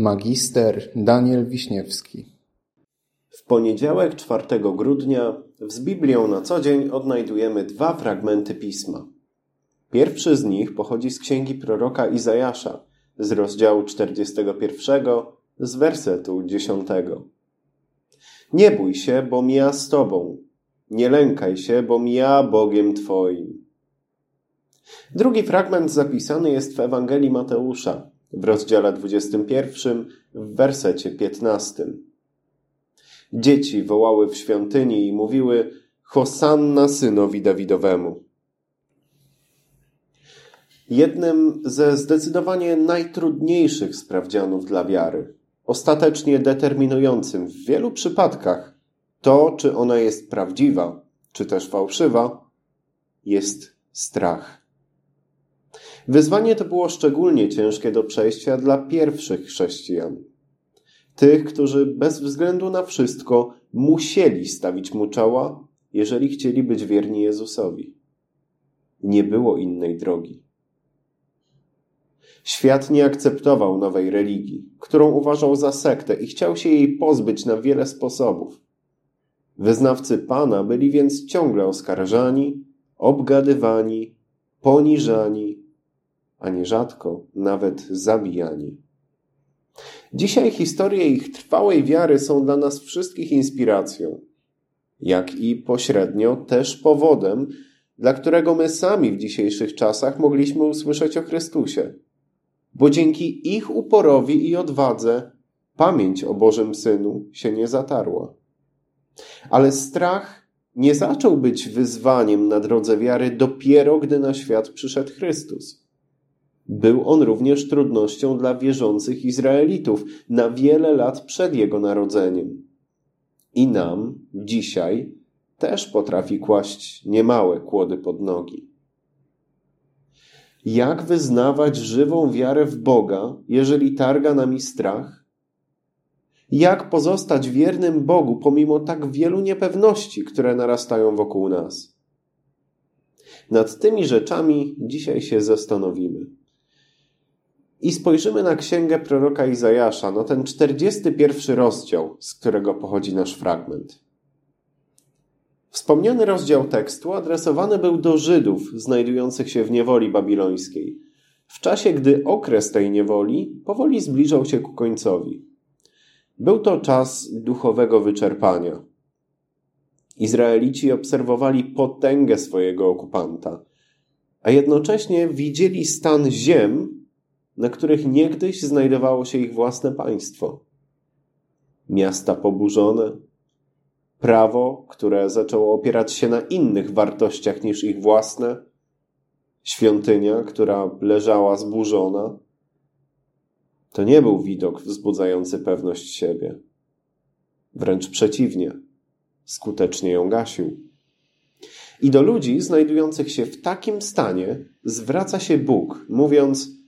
Magister Daniel Wiśniewski. W poniedziałek 4 grudnia z Biblią na co dzień odnajdujemy dwa fragmenty pisma. Pierwszy z nich pochodzi z księgi proroka Izajasza z rozdziału 41 z wersetu 10. Nie bój się, bo ja z tobą. Nie lękaj się, bo ja Bogiem twoim. Drugi fragment zapisany jest w Ewangelii Mateusza w rozdziale 21 w wersecie 15. Dzieci wołały w świątyni i mówiły Hosanna synowi Dawidowemu. Jednym ze zdecydowanie najtrudniejszych sprawdzianów dla wiary, ostatecznie determinującym w wielu przypadkach to, czy ona jest prawdziwa, czy też fałszywa, jest strach. Wyzwanie to było szczególnie ciężkie do przejścia dla pierwszych chrześcijan. Tych, którzy bez względu na wszystko musieli stawić mu czoła, jeżeli chcieli być wierni Jezusowi. Nie było innej drogi. Świat nie akceptował nowej religii, którą uważał za sektę i chciał się jej pozbyć na wiele sposobów. Wyznawcy Pana byli więc ciągle oskarżani, obgadywani, poniżani, a nierzadko nawet zabijani. Dzisiaj historie ich trwałej wiary są dla nas wszystkich inspiracją, jak i pośrednio też powodem, dla którego my sami w dzisiejszych czasach mogliśmy usłyszeć o Chrystusie. Bo dzięki ich uporowi i odwadze pamięć o Bożym Synu się nie zatarła. Ale strach nie zaczął być wyzwaniem na drodze wiary dopiero gdy na świat przyszedł Chrystus. Był on również trudnością dla wierzących Izraelitów na wiele lat przed jego narodzeniem. I nam dzisiaj też potrafi kłaść niemałe kłody pod nogi. Jak wyznawać żywą wiarę w Boga, jeżeli targa nami strach? Jak pozostać wiernym Bogu pomimo tak wielu niepewności, które narastają wokół nas? Nad tymi rzeczami dzisiaj się zastanowimy i spojrzymy na księgę proroka Izajasza, na ten 41 rozdział, z którego pochodzi nasz fragment. Wspomniany rozdział tekstu adresowany był do Żydów znajdujących się w niewoli babilońskiej, w czasie gdy okres tej niewoli powoli zbliżał się ku końcowi. Był to czas duchowego wyczerpania. Izraelici obserwowali potęgę swojego okupanta, a jednocześnie widzieli stan ziem, na których niegdyś znajdowało się ich własne państwo. Miasta poburzone, prawo, które zaczęło opierać się na innych wartościach niż ich własne, świątynia, która leżała zburzona. To nie był widok wzbudzający pewność siebie. Wręcz przeciwnie, skutecznie ją gasił. I do ludzi znajdujących się w takim stanie zwraca się Bóg, mówiąc: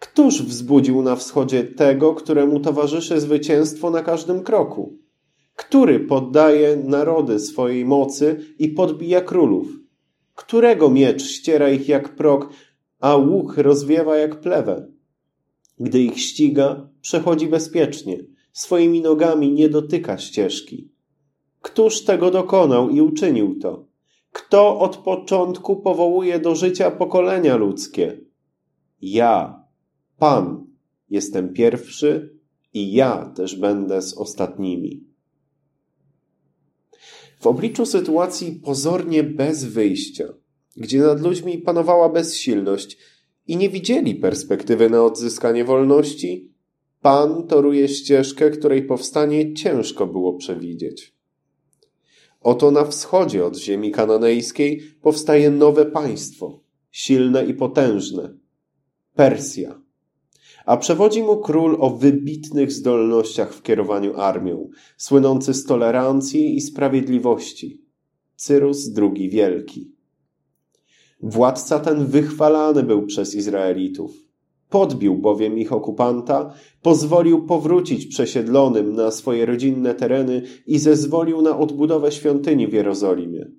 Któż wzbudził na wschodzie tego, któremu towarzyszy zwycięstwo na każdym kroku? Który poddaje narody swojej mocy i podbija królów? Którego miecz ściera ich jak prok, a łuk rozwiewa jak plewę? Gdy ich ściga, przechodzi bezpiecznie, swoimi nogami nie dotyka ścieżki. Któż tego dokonał i uczynił to? Kto od początku powołuje do życia pokolenia ludzkie? Ja, Pan, jestem pierwszy i ja też będę z ostatnimi. W obliczu sytuacji pozornie bez wyjścia, gdzie nad ludźmi panowała bezsilność i nie widzieli perspektywy na odzyskanie wolności, Pan toruje ścieżkę, której powstanie ciężko było przewidzieć. Oto na wschodzie od ziemi kananejskiej powstaje nowe państwo, silne i potężne Persja a przewodzi mu król o wybitnych zdolnościach w kierowaniu armią, słynący z tolerancji i sprawiedliwości. Cyrus II Wielki. Władca ten wychwalany był przez Izraelitów. Podbił bowiem ich okupanta, pozwolił powrócić przesiedlonym na swoje rodzinne tereny i zezwolił na odbudowę świątyni w Jerozolimie.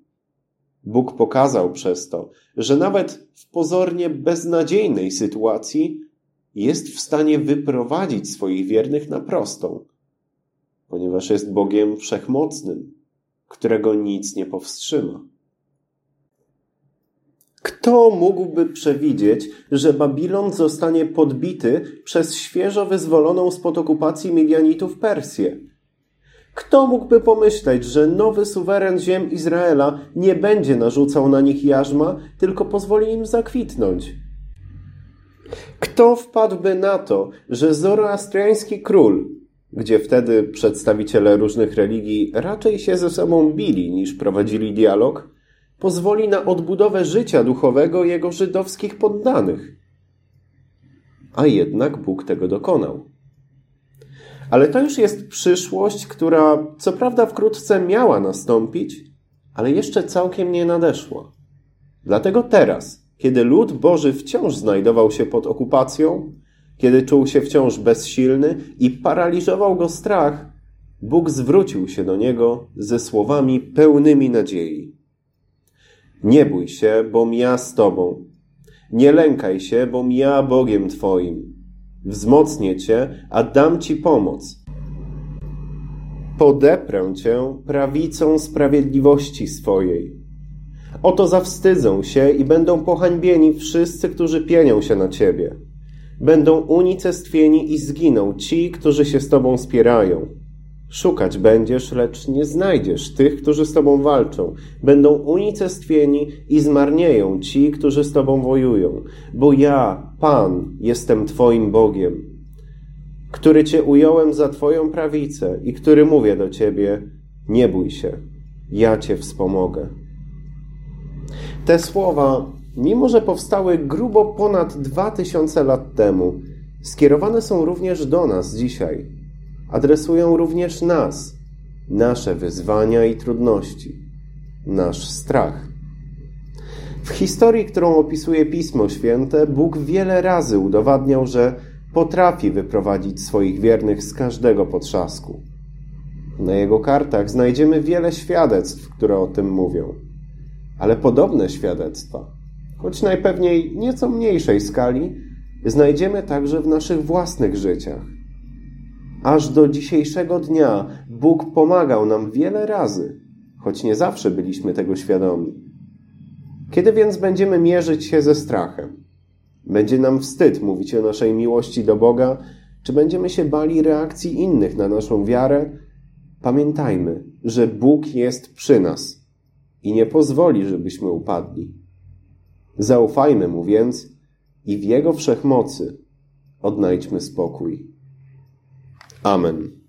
Bóg pokazał przez to, że nawet w pozornie beznadziejnej sytuacji jest w stanie wyprowadzić swoich wiernych na prostą, ponieważ jest Bogiem wszechmocnym, którego nic nie powstrzyma. Kto mógłby przewidzieć, że Babilon zostanie podbity przez świeżo wyzwoloną spod okupacji Midianitów Persję? Kto mógłby pomyśleć, że nowy suweren ziem Izraela nie będzie narzucał na nich jarzma, tylko pozwoli im zakwitnąć? Kto wpadłby na to, że zoroastriański król, gdzie wtedy przedstawiciele różnych religii raczej się ze sobą bili niż prowadzili dialog, pozwoli na odbudowę życia duchowego jego żydowskich poddanych? A jednak Bóg tego dokonał. Ale to już jest przyszłość, która co prawda wkrótce miała nastąpić, ale jeszcze całkiem nie nadeszła. Dlatego teraz, kiedy lud Boży wciąż znajdował się pod okupacją, kiedy czuł się wciąż bezsilny i paraliżował go strach, Bóg zwrócił się do niego ze słowami pełnymi nadziei. Nie bój się, bom ja z tobą. Nie lękaj się, bom ja Bogiem twoim. Wzmocnię cię, a dam ci pomoc. Podeprę cię prawicą sprawiedliwości swojej. Oto zawstydzą się i będą pohańbieni wszyscy, którzy pienią się na ciebie. Będą unicestwieni i zginą ci, którzy się z tobą spierają. Szukać będziesz, lecz nie znajdziesz tych, którzy z tobą walczą. Będą unicestwieni i zmarnieją ci, którzy z tobą wojują. Bo ja, Pan, jestem twoim Bogiem, który cię ująłem za twoją prawicę i który mówię do ciebie, nie bój się, ja cię wspomogę. Te słowa, mimo że powstały grubo ponad dwa tysiące lat temu, skierowane są również do nas dzisiaj. Adresują również nas, nasze wyzwania i trudności, nasz strach. W historii, którą opisuje Pismo Święte, Bóg wiele razy udowadniał, że potrafi wyprowadzić swoich wiernych z każdego potrzasku. Na jego kartach znajdziemy wiele świadectw, które o tym mówią ale podobne świadectwa, choć najpewniej nieco mniejszej skali, znajdziemy także w naszych własnych życiach. Aż do dzisiejszego dnia Bóg pomagał nam wiele razy, choć nie zawsze byliśmy tego świadomi. Kiedy więc będziemy mierzyć się ze strachem? Będzie nam wstyd mówić o naszej miłości do Boga, czy będziemy się bali reakcji innych na naszą wiarę? Pamiętajmy, że Bóg jest przy nas i nie pozwoli, żebyśmy upadli. Zaufajmy mu więc i w jego wszechmocy odnajdźmy spokój. Amen.